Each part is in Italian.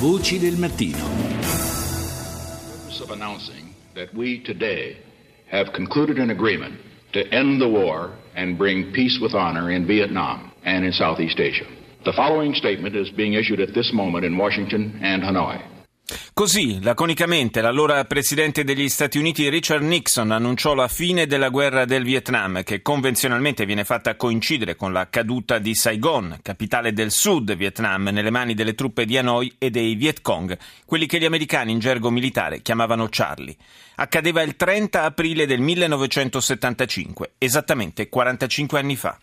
Voci del mattino. of announcing that we today have concluded an agreement to end the war and bring peace with honor in Vietnam and in Southeast Asia. The following statement is being issued at this moment in Washington and Hanoi. Così, laconicamente, l'allora presidente degli Stati Uniti Richard Nixon annunciò la fine della guerra del Vietnam, che convenzionalmente viene fatta coincidere con la caduta di Saigon, capitale del sud Vietnam, nelle mani delle truppe di Hanoi e dei Viet Cong, quelli che gli americani in gergo militare chiamavano Charlie. Accadeva il 30 aprile del 1975, esattamente 45 anni fa.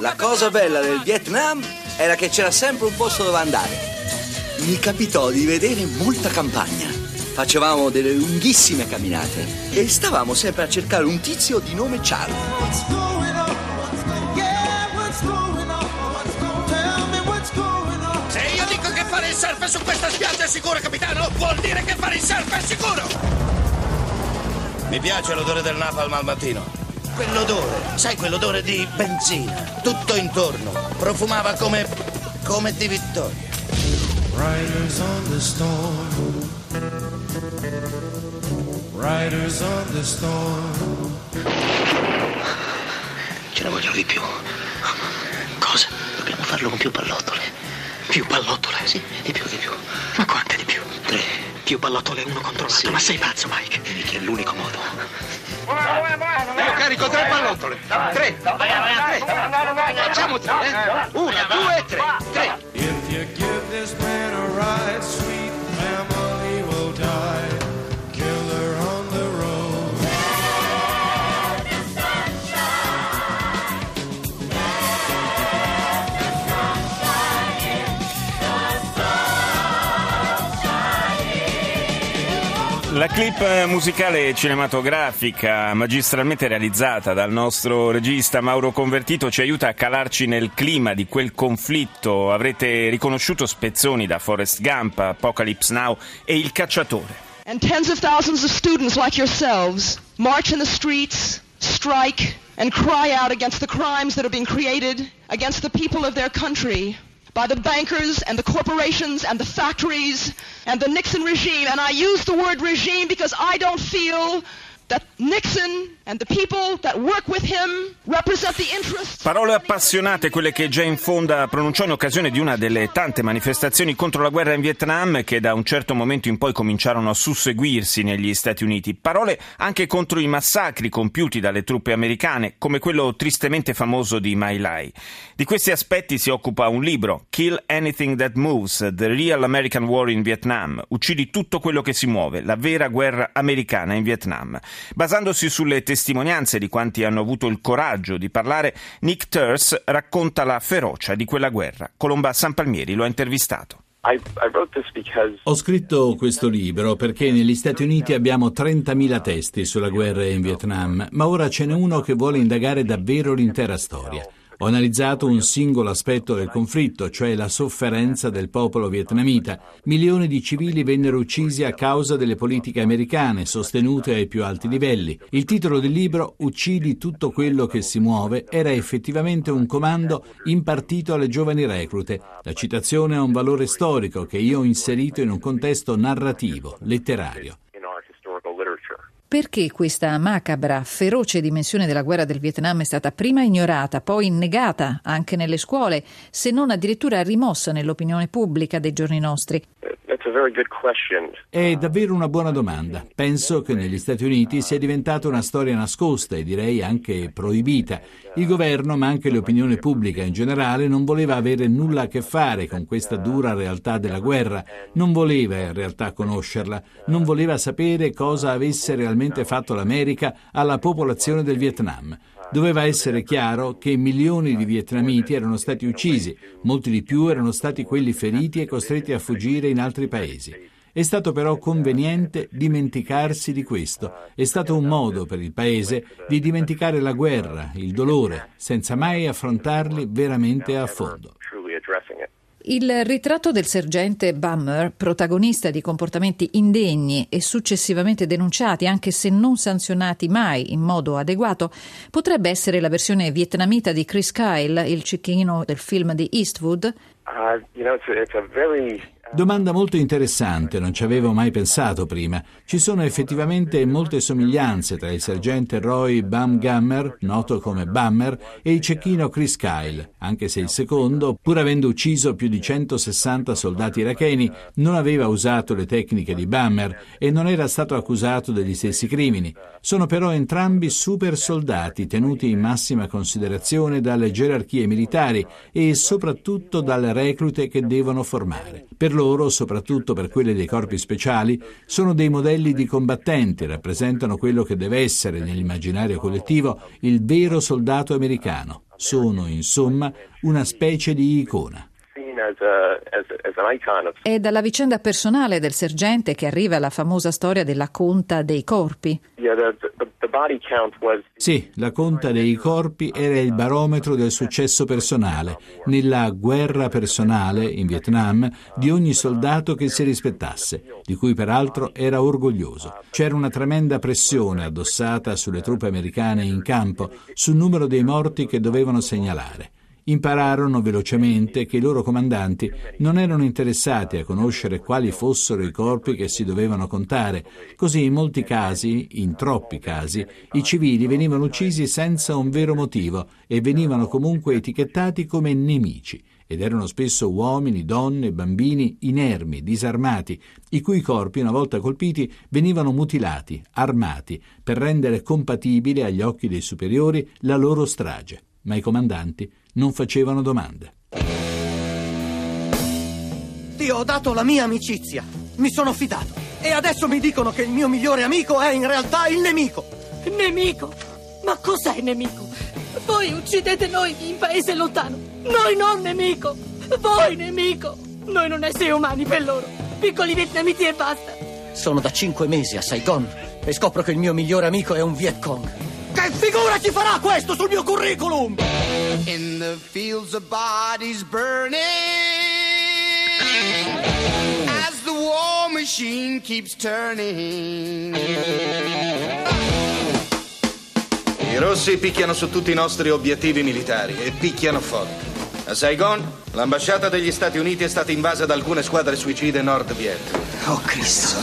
La cosa bella del Vietnam era che c'era sempre un posto dove andare. Mi capitò di vedere molta campagna. Facevamo delle lunghissime camminate e stavamo sempre a cercare un tizio di nome Charlie. Se io dico che fare il surf su questa spiaggia è sicuro, capitano, vuol dire che fare il surf è sicuro! Mi piace l'odore del napalm al mattino. Quell'odore, sai quell'odore di benzina, tutto intorno. Profumava come. come di vittoria. Riders on the storm. Riders on the storm. Ce ne vogliono di più. Cosa? Dobbiamo farlo con più pallottole. Più pallottole? Sì, di più, di più. Ma quante di più? Tre. Più pallottole uno contro l'altro. Ma sei pazzo, Mike? Mica è l'unico modo. Io carico tre pallottole. Tre. Facciamo tre, eh? Una, due, tre. Tre. just been a ride. La clip musicale cinematografica magistralmente realizzata dal nostro regista Mauro Convertito ci aiuta a calarci nel clima di quel conflitto. Avrete riconosciuto spezzoni da Forrest Gump, Apocalypse Now e Il cacciatore. And tens of thousands of students like yourselves march in the streets, strike, and cry out against the crimes that are being created against the people of their country by the bankers and the corporations and the factories and the Nixon regime. And I use the word regime because I don't feel that Nixon and the people that work with him represent the interests. Parole appassionate, quelle che Jane Fonda pronunciò in occasione di una delle tante manifestazioni contro la guerra in Vietnam che da un certo momento in poi cominciarono a susseguirsi negli Stati Uniti. Parole anche contro i massacri compiuti dalle truppe americane, come quello tristemente famoso di My Lai. Di questi aspetti si occupa un libro, Kill Anything That Moves, The Real American War in Vietnam. Uccidi tutto quello che si muove, la vera guerra americana in Vietnam. Basandosi sulle testimonianze di quanti hanno avuto il coraggio di parlare, Nick Turse racconta la ferocia di quella guerra. Colomba San Palmieri lo ha intervistato. Ho scritto questo libro perché negli Stati Uniti abbiamo 30.000 testi sulla guerra in Vietnam, ma ora ce n'è uno che vuole indagare davvero l'intera storia. Ho analizzato un singolo aspetto del conflitto, cioè la sofferenza del popolo vietnamita. Milioni di civili vennero uccisi a causa delle politiche americane, sostenute ai più alti livelli. Il titolo del libro, Uccidi tutto quello che si muove, era effettivamente un comando impartito alle giovani reclute. La citazione ha un valore storico che io ho inserito in un contesto narrativo, letterario. Perché questa macabra, feroce dimensione della guerra del Vietnam è stata prima ignorata, poi negata anche nelle scuole, se non addirittura rimossa nell'opinione pubblica dei giorni nostri? È davvero una buona domanda. Penso che negli Stati Uniti sia diventata una storia nascosta e direi anche proibita. Il governo, ma anche l'opinione pubblica in generale, non voleva avere nulla a che fare con questa dura realtà della guerra, non voleva in realtà conoscerla, non voleva sapere cosa avesse realmente fatto l'America alla popolazione del Vietnam. Doveva essere chiaro che milioni di vietnamiti erano stati uccisi, molti di più erano stati quelli feriti e costretti a fuggire in altri paesi. È stato però conveniente dimenticarsi di questo. È stato un modo per il paese di dimenticare la guerra, il dolore, senza mai affrontarli veramente a fondo. Il ritratto del sergente Bummer, protagonista di comportamenti indegni e successivamente denunciati, anche se non sanzionati mai in modo adeguato, potrebbe essere la versione vietnamita di Chris Kyle, il cecchino del film di Eastwood? Domanda molto interessante, non ci avevo mai pensato prima. Ci sono effettivamente molte somiglianze tra il sergente Roy Bamgammer, noto come Bammer, e il cecchino Chris Kyle, anche se il secondo, pur avendo ucciso più di 160 soldati iracheni, non aveva usato le tecniche di Bammer e non era stato accusato degli stessi crimini. Sono però entrambi super soldati tenuti in massima considerazione dalle gerarchie militari e soprattutto dalle reclute che devono formare. Per loro, soprattutto per quelle dei corpi speciali, sono dei modelli di combattenti, rappresentano quello che deve essere nell'immaginario collettivo il vero soldato americano. Sono, insomma, una specie di icona. È dalla vicenda personale del sergente che arriva la famosa storia della conta dei corpi. Sì, la conta dei corpi era il barometro del successo personale, nella guerra personale in Vietnam, di ogni soldato che si rispettasse, di cui peraltro era orgoglioso. C'era una tremenda pressione addossata sulle truppe americane in campo sul numero dei morti che dovevano segnalare. Impararono velocemente che i loro comandanti non erano interessati a conoscere quali fossero i corpi che si dovevano contare, così in molti casi, in troppi casi, i civili venivano uccisi senza un vero motivo e venivano comunque etichettati come nemici ed erano spesso uomini, donne, bambini inermi, disarmati, i cui corpi, una volta colpiti, venivano mutilati, armati, per rendere compatibile agli occhi dei superiori la loro strage. Ma i comandanti non facevano domande. Ti ho dato la mia amicizia, mi sono fidato e adesso mi dicono che il mio migliore amico è in realtà il nemico. Nemico? Ma cos'è nemico? Voi uccidete noi in paese lontano. Noi non nemico. Voi nemico. Noi non esseri umani per loro. Piccoli vietnamiti e basta. Sono da cinque mesi a Saigon e scopro che il mio migliore amico è un Viet Cong. Che figura ci farà questo sul mio curriculum? In the fields of bodies burning as the war machine keeps turning. I rossi picchiano su tutti i nostri obiettivi militari e picchiano forte. A Saigon, l'ambasciata degli Stati Uniti è stata invasa da alcune squadre suicide Nord Viet. Oh Cristo.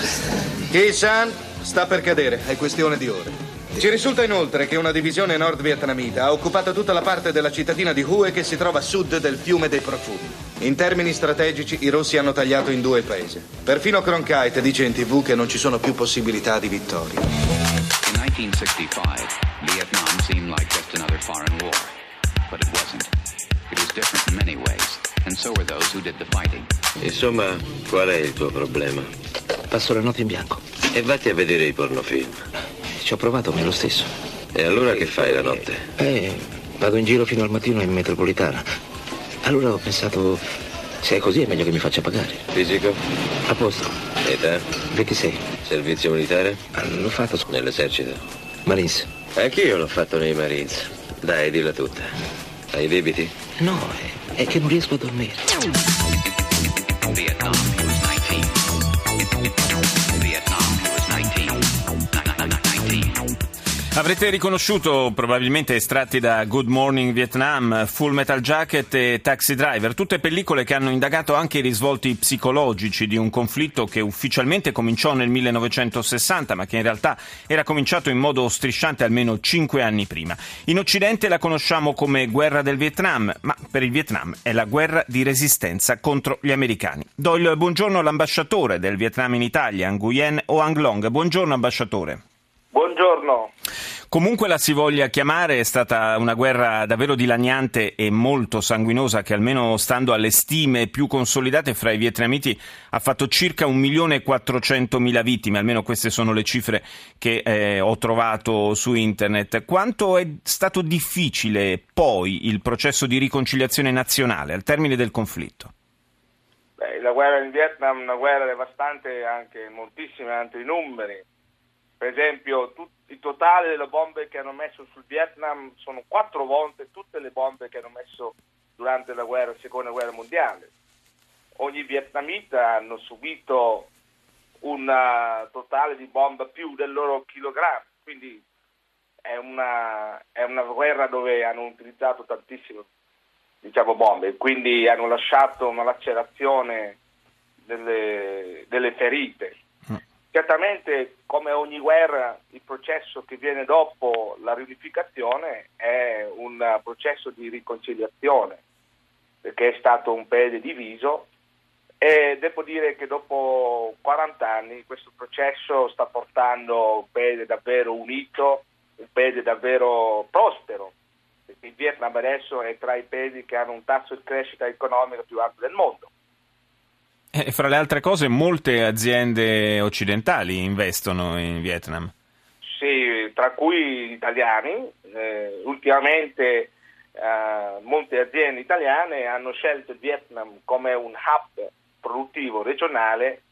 Ki-san sta per cadere, è questione di ore. Ci risulta inoltre che una divisione nord vietnamita ha occupato tutta la parte della cittadina di Hue che si trova a sud del fiume dei profumi. In termini strategici i rossi hanno tagliato in due il paese. Perfino Cronkite dice in tv che non ci sono più possibilità di vittoria. In 1965, Vietnam seemed like just another foreign war. But it wasn't. It was different in many ways, and so were those who did the fighting. Insomma, qual è il tuo problema? Passo la notte in bianco. E vatti a vedere i pornofilm. Ci ho provato, è lo stesso. E allora che fai la notte? Eh, vado in giro fino al mattino in metropolitana. Allora ho pensato, se è così è meglio che mi faccia pagare. Fisico? A posto. Età? 26. Servizio militare? Ah, L'ho fatto Nell'esercito? Marines. Anch'io l'ho fatto nei Marines. Dai, dilla tutta. Hai debiti? No, è, è che non riesco a dormire. Vietnam, he was 19. Avrete riconosciuto probabilmente estratti da Good Morning Vietnam, Full Metal Jacket e Taxi Driver, tutte pellicole che hanno indagato anche i risvolti psicologici di un conflitto che ufficialmente cominciò nel 1960, ma che in realtà era cominciato in modo strisciante almeno cinque anni prima. In Occidente la conosciamo come guerra del Vietnam, ma per il Vietnam è la guerra di resistenza contro gli americani. Do il buongiorno all'ambasciatore del Vietnam in Italia, Nguyen Oang Long. Buongiorno ambasciatore. Buongiorno. Comunque la si voglia chiamare, è stata una guerra davvero dilaniante e molto sanguinosa che almeno stando alle stime più consolidate fra i vietnamiti ha fatto circa 1.400.000 vittime, almeno queste sono le cifre che eh, ho trovato su internet. Quanto è stato difficile poi il processo di riconciliazione nazionale al termine del conflitto? Beh, la guerra in Vietnam è una guerra devastante anche moltissimi altri numeri. Per esempio, tut- il totale delle bombe che hanno messo sul Vietnam sono quattro volte tutte le bombe che hanno messo durante la guerra, seconda guerra mondiale. Ogni vietnamita hanno subito un uh, totale di bomba più del loro chilogrammo, quindi è una, è una guerra dove hanno utilizzato tantissime diciamo, bombe, quindi hanno lasciato una lacerazione delle, delle ferite. Certamente, come ogni guerra, il processo che viene dopo la riunificazione è un processo di riconciliazione, perché è stato un paese diviso e devo dire che dopo 40 anni questo processo sta portando un paese davvero unito, un paese davvero prospero, perché il Vietnam adesso è tra i paesi che hanno un tasso di crescita economica più alto del mondo. E fra le altre cose molte aziende occidentali investono in Vietnam. Sì, tra cui italiani. Eh, ultimamente eh, molte aziende italiane hanno scelto il Vietnam come un hub produttivo regionale.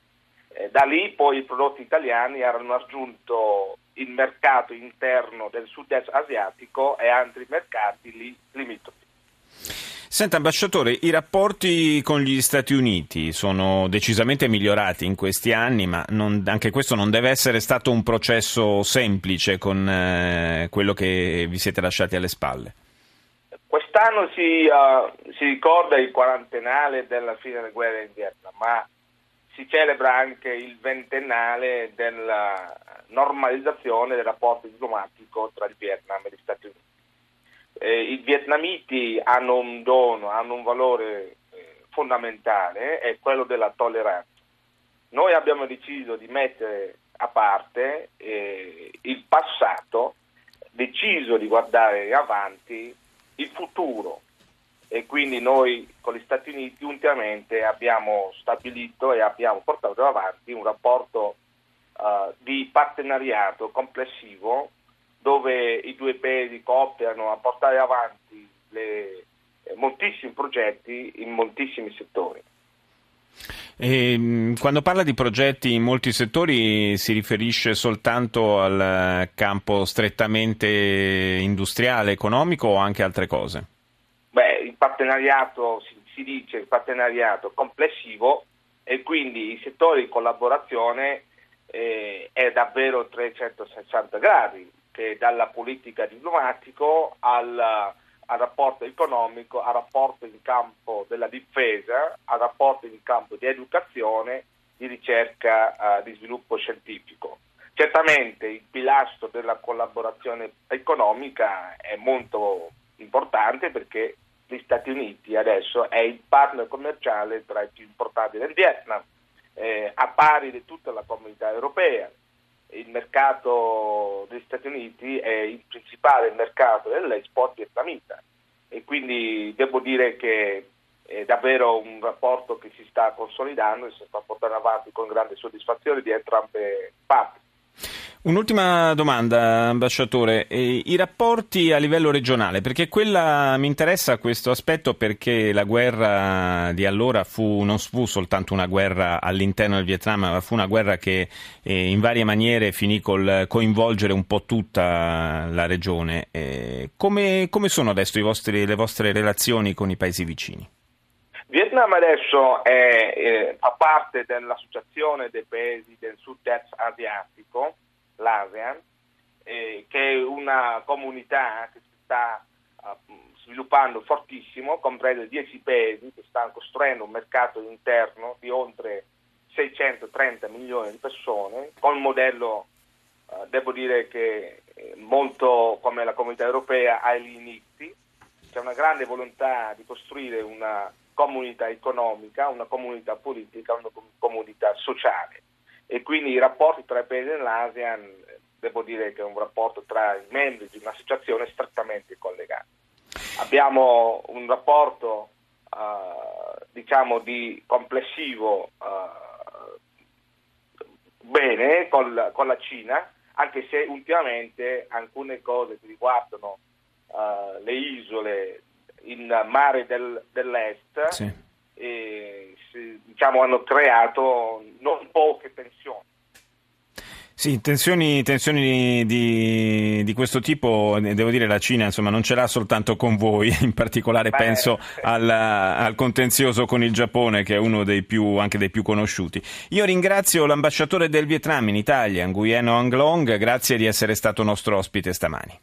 Eh, da lì poi i prodotti italiani hanno raggiunto il mercato interno del sud-est asiatico e altri mercati lì limitrofi. Senta, ambasciatore, i rapporti con gli Stati Uniti sono decisamente migliorati in questi anni, ma non, anche questo non deve essere stato un processo semplice con eh, quello che vi siete lasciati alle spalle. Quest'anno si, uh, si, ricorda il quarantennale della fine della guerra in Vietnam, ma si celebra anche il ventennale della normalizzazione del rapporto diplomatico tra il Vietnam e gli Stati Uniti. Eh, I vietnamiti hanno un dono, hanno un valore eh, fondamentale, è quello della tolleranza. Noi abbiamo deciso di mettere a parte eh, il passato, deciso di guardare avanti il futuro e quindi noi con gli Stati Uniti ultimamente abbiamo stabilito e abbiamo portato avanti un rapporto uh, di partenariato complessivo dove i due paesi cooperano a portare avanti le, eh, moltissimi progetti in moltissimi settori. E, mm, quando parla di progetti in molti settori si riferisce soltanto al campo strettamente industriale, economico o anche altre cose? Beh, il partenariato, si, si dice il partenariato complessivo e quindi i settori di collaborazione eh, è davvero 360 gradi che dalla politica diplomatico al, al, rapporto economico, al rapporto in campo della difesa, al rapporto in campo di educazione, di ricerca, uh, di sviluppo scientifico. Certamente il pilastro della collaborazione economica è molto importante perché gli Stati Uniti adesso è il partner commerciale tra i più importanti del Vietnam, eh, a pari di tutta la comunità europea il mercato degli Stati Uniti è il principale mercato dell'export vietnamita e quindi devo dire che è davvero un rapporto che si sta consolidando e si sta portando avanti con grande soddisfazione di entrambe le parti. Un'ultima domanda, ambasciatore. I rapporti a livello regionale, perché quella mi interessa questo aspetto perché la guerra di allora fu, non fu soltanto una guerra all'interno del Vietnam, ma fu una guerra che eh, in varie maniere finì col coinvolgere un po' tutta la regione. Eh, come, come, sono adesso vostri, le vostre relazioni con i paesi vicini? Vietnam adesso è, eh, fa parte dell'associazione dei paesi del sud-est asiatico l'ASEAN, eh, che è una comunità che si sta uh, sviluppando fortissimo, comprende 10 paesi che stanno costruendo un mercato interno di oltre 630 milioni di persone, con un modello, uh, devo dire che molto come la comunità europea agli inizi, c'è una grande volontà di costruire una comunità economica, una comunità politica, una comunità sociale e quindi i rapporti tra i paesi dell'ASEAN devo dire che è un rapporto tra i membri di un'associazione strettamente collegato. Abbiamo un rapporto uh, diciamo di complessivo uh, bene con, con, la Cina, anche se ultimamente alcune cose che riguardano uh, le isole in mare del, dell'est sì. e, diciamo, hanno creato non poche tensioni. Sì, tensioni, tensioni di, di, questo tipo, devo dire la Cina insomma, non ce l'ha soltanto con voi, in particolare Beh, penso al, al, contenzioso con il Giappone che è uno dei più, anche dei più conosciuti. Io ringrazio l'ambasciatore del Vietnam in Italia, Nguyen Oang Long, grazie di essere stato nostro ospite stamani.